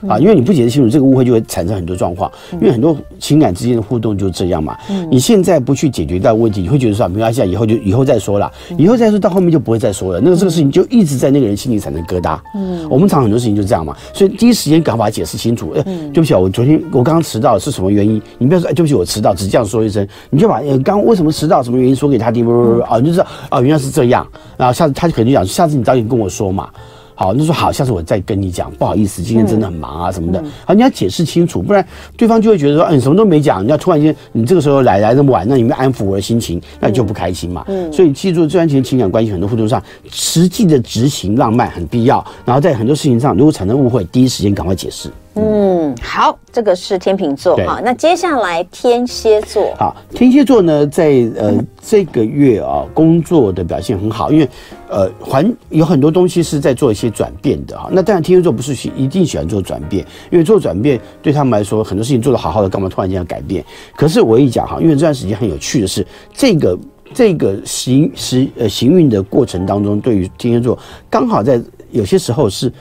C: 啊。因为你不解释清楚，这个误会就会产生很多状况。因为很多情感之间的互动就是这样嘛。你现在不去解决掉问题，你会觉得说没关系，以后就以后再说了，以后再说到后面就不会再说了。那个这个事情就一直在那个人心里产生疙瘩。嗯，我们常很多事情就这样嘛。所以第一时间赶快把它解释清楚。对不起啊，我昨天我刚刚迟到是什么原因？你不要说哎，对不起，我迟到，只这样说一声，你就把刚刚为什么迟到什么原因说给他听。不不不啊，你就知道啊，原来是这样。然后下次他就肯定讲，下次你早点跟我说嘛。好，那说好，下次我再跟你讲。不好意思，今天真的很忙啊什么的。好，你要解释清楚，不然对方就会觉得说，嗯，你什么都没讲。你要突然间，你这个时候来来那么晚，那你没安抚我的心情，那你就不开心嘛。嗯，所以记住，这段时间情感关系很多互动上，实际的执行浪漫很必要。然后在很多事情上，如果产生误会，第一时间赶快解释。
B: 嗯，好，这个是天秤座哈。那接下来天蝎座，
C: 好，天蝎座呢，在呃这个月啊，工作的表现很好，因为呃环有很多东西是在做一些转变的哈。那当然，天蝎座不是喜一定喜欢做转变，因为做转变对他们来说，很多事情做得好好的，干嘛突然间要改变？可是我一讲哈，因为这段时间很有趣的是，这个这个行时呃行运的过程当中，对于天蝎座刚好在有些时候是。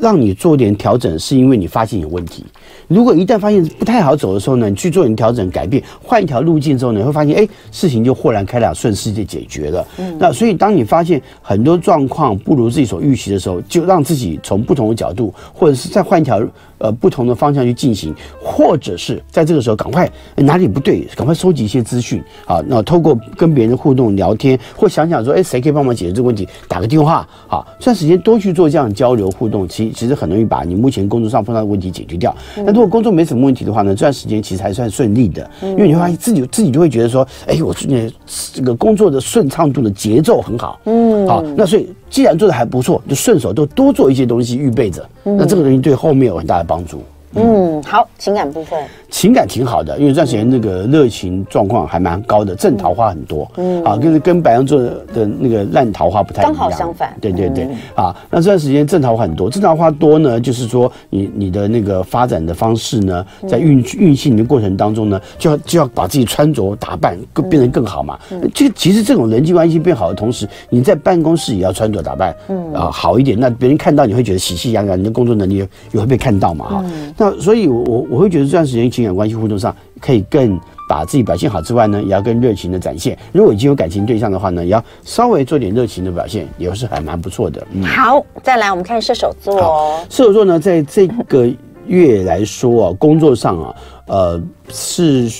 C: 让你做点调整，是因为你发现有问题。如果一旦发现不太好走的时候呢，你去做点调整、改变，换一条路径之后呢，你会发现，哎，事情就豁然开朗，顺势就解决了。嗯，那所以当你发现很多状况不如自己所预期的时候，就让自己从不同的角度，或者是再换一条。呃，不同的方向去进行，或者是在这个时候赶快哪里不对，赶快收集一些资讯啊。那透过跟别人互动聊天，或想想说，哎，谁可以帮忙解决这个问题？打个电话，好，这段时间多去做这样交流互动，其其实很容易把你目前工作上碰到的问题解决掉。那如果工作没什么问题的话呢，这段时间其实还算顺利的，因为你会发现自己自己就会觉得说，哎，我最近这个工作的顺畅度的节奏很好，嗯，好，那所以。既然做的还不错，就顺手都多做一些东西预备着，那这个东西对后面有很大的帮助。
B: 嗯，好，情感部分，
C: 情感挺好的，因为这段时间那个热情状况还蛮高的，正桃花很多。嗯，啊，跟跟白羊座的那个烂桃花不太一样，
B: 刚好相反。
C: 对对对，啊，那这段时间正桃花很多，正桃花多呢，就是说你你的那个发展的方式呢，在运运行的过程当中呢，就要就要把自己穿着打扮更变得更好嘛。这个其实这种人际关系变好的同时，你在办公室也要穿着打扮，嗯。啊好一点，那别人看到你会觉得喜气洋洋，你的工作能力也会被看到嘛哈。那所以，我我我会觉得这段时间情感关系互动上，可以更把自己表现好之外呢，也要更热情的展现。如果已经有感情对象的话呢，也要稍微做点热情的表现，也是还蛮不错的。嗯，
B: 好，再来我们看射手座。
C: 射手座呢，在这个月来说啊，工作上啊。呃，是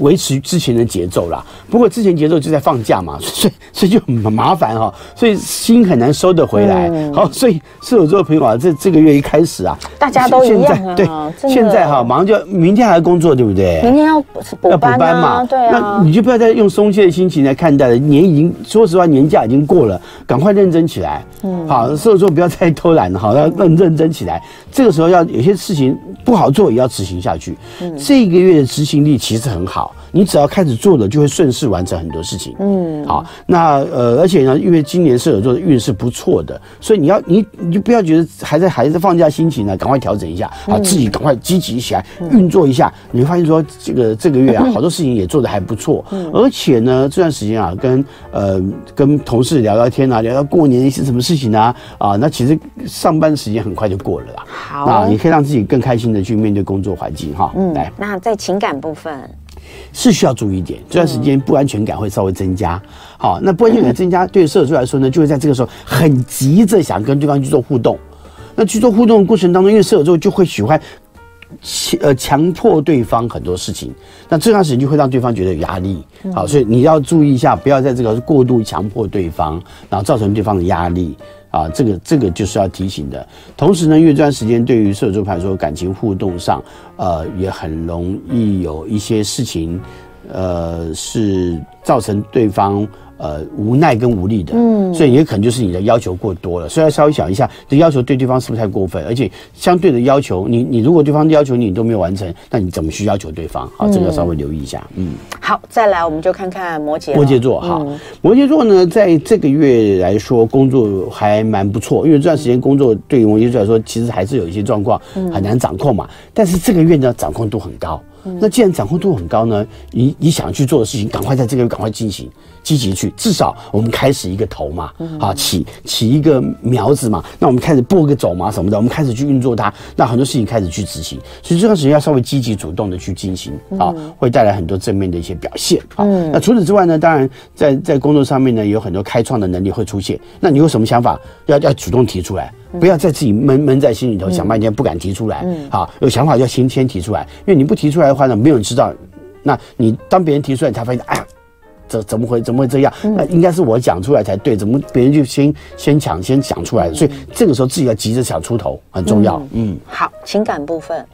C: 维持之前的节奏啦。不过之前节奏就在放假嘛，所以所以就很麻烦哈，所以心很难收得回来。嗯、好，所以射手座的朋友啊，这这个月一开始啊，
B: 大家都一样啊。
C: 对，现在哈，马上就要明天还要工作，对不对？
B: 明天要补班、啊、班嘛，对啊。
C: 那你就不要再用松懈的心情来看待了。年已经，说实话，年假已经过了，赶快认真起来。嗯，好，射手座不要再偷懒了，好，要认认真起来。这个时候要有些事情不好做，也要执行下去。嗯。这个月的执行力其实很好，你只要开始做了，就会顺势完成很多事情。嗯，好，那呃，而且呢，因为今年射手座的运势不错的，所以你要你你就不要觉得还在还在放假心情呢，赶快调整一下，啊，自己赶快积极起来运作一下，你会发现说这个这个月啊，好多事 情也做得还不错。嗯，而且呢，这段时间啊，跟呃跟同事聊聊天啊，聊聊过年一些什么事情啊，啊，那其实上班的时间很快就过了啦。
B: 好，
C: 那你可以让自己更开心的去面对工作环境哈。嗯，来。
B: 那在情感部分
C: 是需要注意一点，这段时间不安全感会稍微增加。好，那不安全感增加，对射手座来说呢，就会在这个时候很急着想跟对方去做互动。那去做互动的过程当中，因为射手座就会喜欢强呃强迫对方很多事情，那这段时间就会让对方觉得有压力。好，所以你要注意一下，不要在这个过度强迫对方，然后造成对方的压力。啊，这个这个就是要提醒的。同时呢，月转时间对于射手座来说，感情互动上，呃，也很容易有一些事情，呃，是造成对方。呃，无奈跟无力的，嗯，所以也可能就是你的要求过多了，所以要稍微想一下，这要求对对方是不是太过分？而且相对的要求，你你如果对方的要求你，你都没有完成，那你怎么去要求对方？好，这个要稍微留意一下。嗯，
B: 好，再来我们就看看摩羯。
C: 摩羯座哈，摩羯座呢，在这个月来说，工作还蛮不错，因为这段时间工作对于摩羯座来说，其实还是有一些状况很难掌控嘛。但是这个月呢，掌控度很高。那既然掌控度很高呢，你你想去做的事情，赶快在这个月赶快进行，积极去，至少我们开始一个头嘛，啊，起起一个苗子嘛，那我们开始播个种嘛什么的，我们开始去运作它，那很多事情开始去执行，所以这段时间要稍微积极主动的去进行啊，会带来很多正面的一些表现啊。那除此之外呢，当然在在工作上面呢，有很多开创的能力会出现，那你有什么想法，要要主动提出来。不要再自己闷闷在心里头想半天不敢提出来，好，有想法就要先先提出来，因为你不提出来的话呢，没有人知道。那你当别人提出来，才发现，哎呀，怎怎么会怎么会这样？那应该是我讲出来才对，怎么别人就先先抢先讲出来？所以这个时候自己要急着想出头很重要。嗯，
B: 好，情感部分。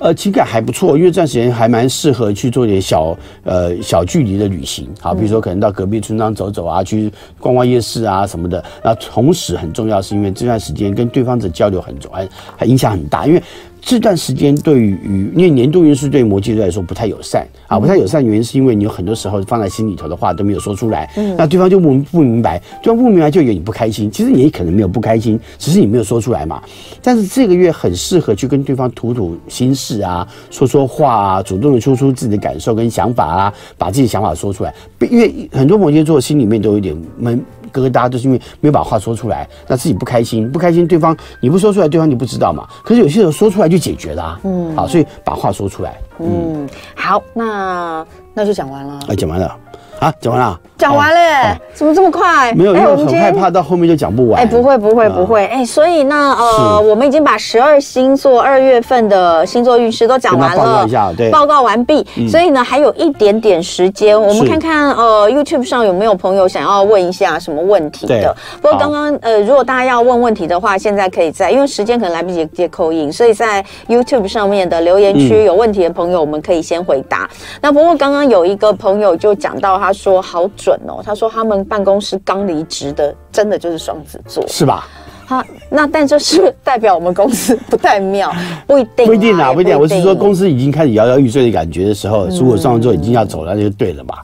C: 呃，情感还不错，因为这段时间还蛮适合去做点小呃小距离的旅行，好，比如说可能到隔壁村庄走走啊，去逛逛夜市啊什么的。那同时很重要，是因为这段时间跟对方的交流很重，还还影响很大，因为。这段时间对于，因为年度运势对摩羯座来说不太友善啊，不太友善原因是因为你有很多时候放在心里头的话都没有说出来，嗯，那对方就不不明白，对方不明白就以为你不开心，其实你也可能没有不开心，只是你没有说出来嘛。但是这个月很适合去跟对方吐吐心事啊，说说话啊，主动的说出自己的感受跟想法啊，把自己的想法说出来，因为很多摩羯座心里面都有点闷。疙瘩都是因为没有把话说出来，那自己不开心，不开心，对方你不说出来，对方就不知道嘛。可是有些时候说出来就解决了啊。嗯，好，所以把话说出来。
B: 嗯，好，那那就讲完了。
C: 啊，讲完了。啊，讲完了，
B: 讲完了，怎么这么快？
C: 没有，因为我很害怕到后面就讲不完。
B: 哎，不会，不会，不会。哎，所以呢，呃，我们已经把十二星座二月份的星座运势都讲完了，报告一下，对，报告完毕。所以呢，还有一点点时间，我们看看呃，YouTube 上有没有朋友想要问一下什么问题的。不过刚刚呃，如果大家要问问题的话，现在可以在，因为时间可能来不及接 call in，所以在 YouTube 上面的留言区有问题的朋友，我们可以先回答。那不过刚刚有一个朋友就讲到他。他说好准哦，他说他们办公室刚离职的，真的就是双子座，
C: 是吧？
B: 好那但就是代表我们公司不太妙，不一定，
C: 不一定啊，不一定。我是说公司已经开始摇摇欲坠的感觉的时候，如果双子座已经要走了，那就对了嘛。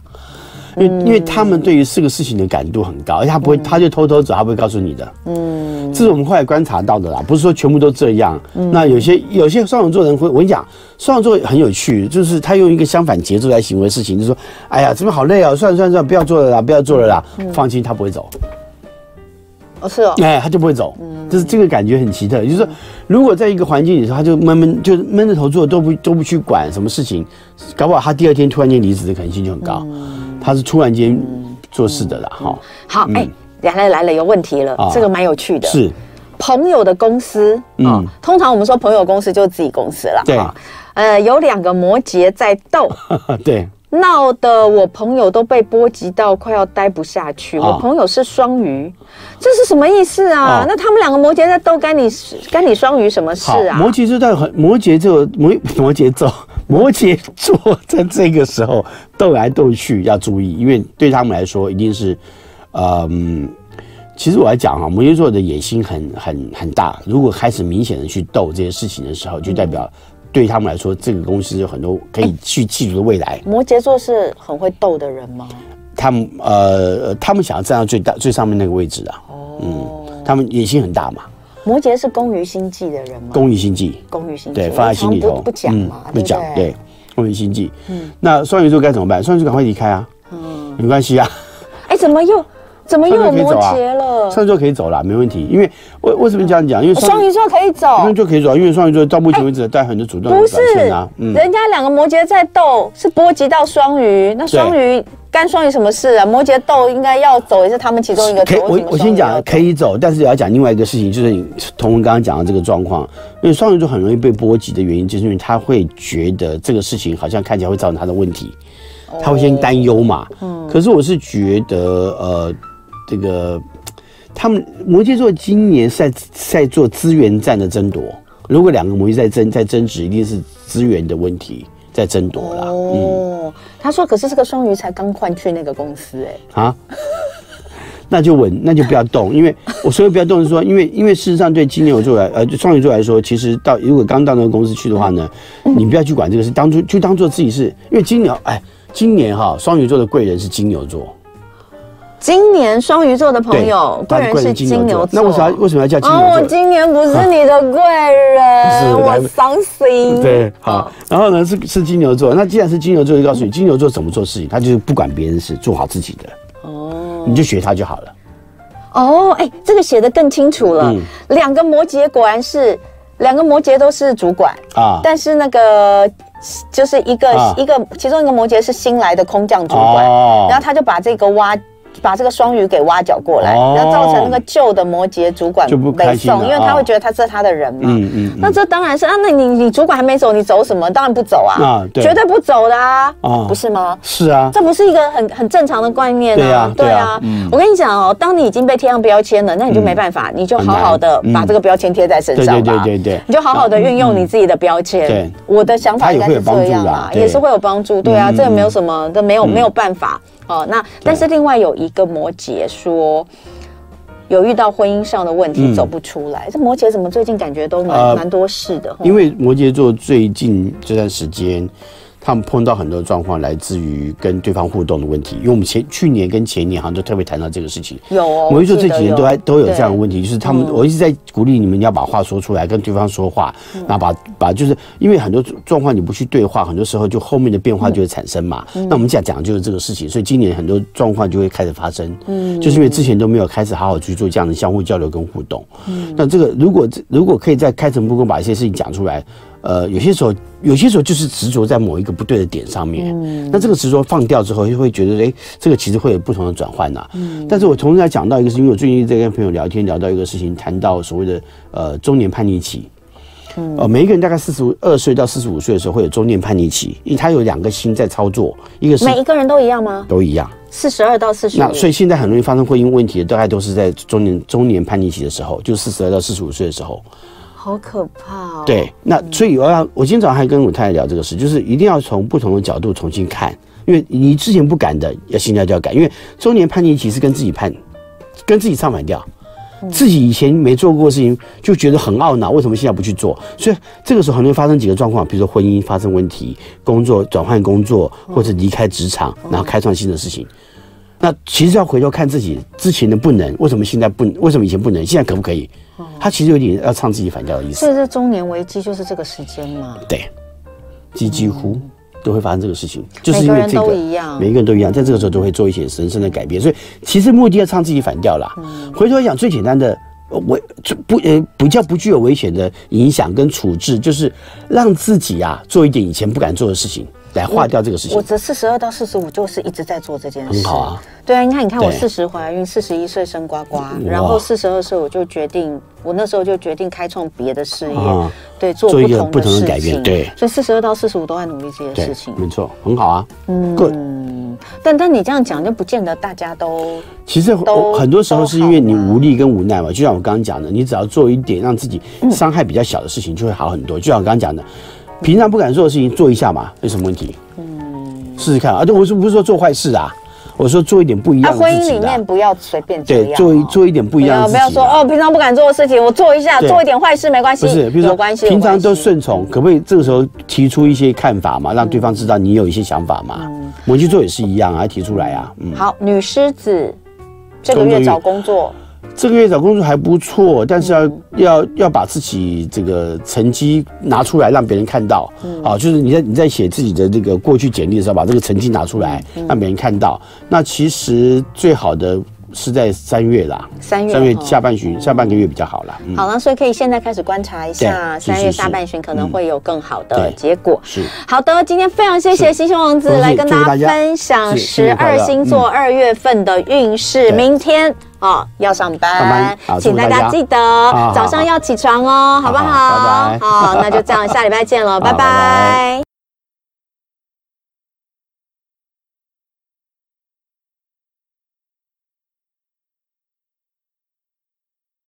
C: 因为因为他们对于这个事情的感度很高，而且他不会，他就偷偷走，他不会告诉你的。嗯，这是我们后来观察到的啦，不是说全部都这样。那有些有些双子座人会，我跟你讲，双子座很有趣，就是他用一个相反节奏来行为事情，就是说，哎呀，这边好累啊，算了算了算了，不要做了啦，不要做了啦，放心，他不会走。
B: 哦，是哦，
C: 哎，他就不会走。嗯，就是这个感觉很奇特，就是说，如果在一个环境里头，他就闷闷就闷着头做，都不都不去管什么事情，搞不好他第二天突然间离职的可能性就很高。他是突然间做事的啦，哈。
B: 好，哎，来了来了，有问题了，这个蛮有趣的。
C: 是，
B: 朋友的公司啊，通常我们说朋友公司就是自己公司了，
C: 对。
B: 呃，有两个摩羯在斗，
C: 对。
B: 闹得我朋友都被波及到快要待不下去。哦、我朋友是双鱼，这是什么意思啊？哦、那他们两个摩羯在斗，干你干你双鱼什么事啊？
C: 摩羯座在很摩羯座摩摩羯座摩羯座在这个时候斗来斗去要注意，因为对他们来说一定是，嗯，其实我来讲哈，摩羯座的野心很很很大。如果开始明显的去斗这些事情的时候，就代表。对他们来说，这个公司有很多可以去记住的未来。
B: 摩羯座是很会斗的人吗？
C: 他们呃，他们想要站到最大最上面那个位置啊。哦，嗯，他们野心很大嘛。
B: 摩羯是工于心计的人吗？
C: 工于心计，
B: 工于心计，
C: 对，放在心里头
B: 不讲嘛，
C: 不讲，对，工于心计。嗯，那双鱼座该怎么办？双鱼座赶快离开啊。嗯，没关系啊。
B: 哎，怎么又？怎么又有摩羯了？
C: 双鱼座可以走了，没问题。因为为为什么这样讲？因为
B: 双鱼座可以走，
C: 双鱼座可以走，因为双鱼座到目前为止带很多主动。
B: 不是，人家两个摩羯在斗，是波及到双鱼。那双鱼干双鱼什么事啊？摩羯斗应该要走，也是他们其中一个。
C: 可以，我我先讲可以走，但是也要讲另外一个事情，就是你同文刚刚讲的这个状况。因为双鱼座很容易被波及的原因，就是因为他会觉得这个事情好像看起来会造成他的问题，他会先担忧嘛。嗯。可是我是觉得呃。这个，他们摩羯座今年在在做资源战的争夺。如果两个摩羯在争在争执，一定是资源的问题在争夺啦。哦，
B: 嗯、他说：“可是这个双鱼才刚换去那个公司，哎，啊，
C: 那就稳，那就不要动。因为我所以不要动是说，因为因为事实上对金牛座来呃双鱼座来说，其实到如果刚到那个公司去的话呢，嗯、你不要去管这个事，当初就当做自己是因为金牛，哎，今年哈双鱼座的贵人是金牛座。”
B: 今年双鱼座的朋友，贵人是金牛座。
C: 那为什么为什么要叫金牛座？
B: 哦，我今年不是你的贵人，我伤心。
C: 对，好。然后呢，是是金牛座。那既然是金牛座，就告诉你，金牛座怎么做事情，他就是不管别人事，做好自己的。哦，你就学他就好了。
B: 哦，哎，这个写的更清楚了。两个摩羯果然是两个摩羯都是主管啊，但是那个就是一个一个其中一个摩羯是新来的空降主管，然后他就把这个挖。把这个双鱼给挖角过来，然后造成那个旧的摩羯主管就不开心，因为他会觉得他是他的人嘛。嗯嗯。那这当然是啊，那你你主管还没走，你走什么？当然不走啊，啊，绝对不走的啊，不是吗？
C: 是啊，
B: 这不是一个很很正常的观念啊。对啊，我跟你讲哦，当你已经被贴上标签了，那你就没办法，你就好好的把这个标签贴在身上吧。对对对，你就好好的运用你自己的标签。对，我的想法应该是这样啊，也是会有帮助。对啊，这个没有什么，这没有没有办法。哦，那但是另外有一个摩羯说有遇到婚姻上的问题走不出来，这摩羯怎么最近感觉都蛮蛮多事的？
C: 因为摩羯座最近这段时间。他们碰到很多状况，来自于跟对方互动的问题。因为我们前去年跟前年好像都特别谈到这个事情。
B: 有，
C: 我会说这几年都还都有这样的问题，就是他们我一直在鼓励你们要把话说出来，跟对方说话，然后把把就是因为很多状况你不去对话，很多时候就后面的变化就会产生嘛。那我们讲讲的就是这个事情，所以今年很多状况就会开始发生。嗯，就是因为之前都没有开始好好去做这样的相互交流跟互动。嗯，那这个如果如果可以在开诚布公把一些事情讲出来。呃，有些时候，有些时候就是执着在某一个不对的点上面。嗯，那这个执着放掉之后，就会觉得，哎，这个其实会有不同的转换呐。嗯，但是我同时在讲到一个事情，因为我最近在跟朋友聊天，聊到一个事情，谈到所谓的呃中年叛逆期。嗯，呃，每一个人大概四十二岁到四十五岁的时候会有中年叛逆期，因为他有两个心在操作，一个是
B: 每一个人都一样吗？
C: 都一样，
B: 四十二到四十五。
C: 那所以现在很容易发生婚姻问题的，大概都是在中年中年叛逆期的时候，就四十二到四十五岁的时候。
B: 好可怕哦！
C: 对，那所以我要，我今天早上还跟我太太聊这个事，就是一定要从不同的角度重新看，因为你之前不敢的，要现在就要改，因为中年叛逆期是跟自己叛，跟自己唱反调，自己以前没做过的事情就觉得很懊恼，为什么现在不去做？所以这个时候很容易发生几个状况，比如说婚姻发生问题，工作转换工作，或者离开职场，然后开创新的事情。那其实要回头看自己之前的不能，为什么现在不？为什么以前不能？现在可不可以？他其实有点要唱自己反调的意思。
B: 所以这中年危机就是这个时间嘛？
C: 对，几几乎都会发生这个事情，就是因为这个，
B: 每个人都一样，
C: 每个人都一样，在这个时候都会做一些人生的改变。所以其实目的要唱自己反调啦。回头来讲，最简单的危不呃比较不具有危险的影响跟处置，就是让自己啊做一点以前不敢做的事情。来化掉这个事情。
B: 我这四十二到四十五就是一直在做这件事。
C: 很好啊。
B: 对啊，你看，你看我四十怀孕，四十一岁生呱呱，然后四十二岁我就决定，我那时候就决定开创别的事业，对，做不同不同的改变。对，所以四十二到四十五都在努力这件事情。
C: 没错，很好啊。
B: 嗯，但但你这样讲就不见得大家都。
C: 其实都很多时候是因为你无力跟无奈嘛。就像我刚刚讲的，你只要做一点让自己伤害比较小的事情，就会好很多。就像我刚刚讲的。平常不敢做的事情做一下嘛，有什么问题？嗯，试试看啊！对，我是不是说做坏事啊，我说做一点不一样的事情。婚姻里面不要随便这样。对，做一做一点不一样的事情。不要说哦，平常不敢做的事情，我做一下，做一点坏事没关系。不是，比如说关系，平常都顺从，可不可以这个时候提出一些看法嘛，让对方知道你有一些想法嘛？嗯，我们去做也是一样啊，提出来啊。嗯，好，女狮子这个月找工作。这个月找工作还不错，但是要要要把自己这个成绩拿出来让别人看到，嗯，啊，就是你在你在写自己的这个过去简历的时候，把这个成绩拿出来让别人看到。那其实最好的是在三月啦，三月三月下半旬下半个月比较好啦。好了，所以可以现在开始观察一下，三月下半旬可能会有更好的结果。是。好的，今天非常谢谢星星王子来跟大家分享十二星座二月份的运势，明天。哦，要上班，请大家。记得早上要起床哦，好不好？好，那就这样，下礼拜见了，拜拜。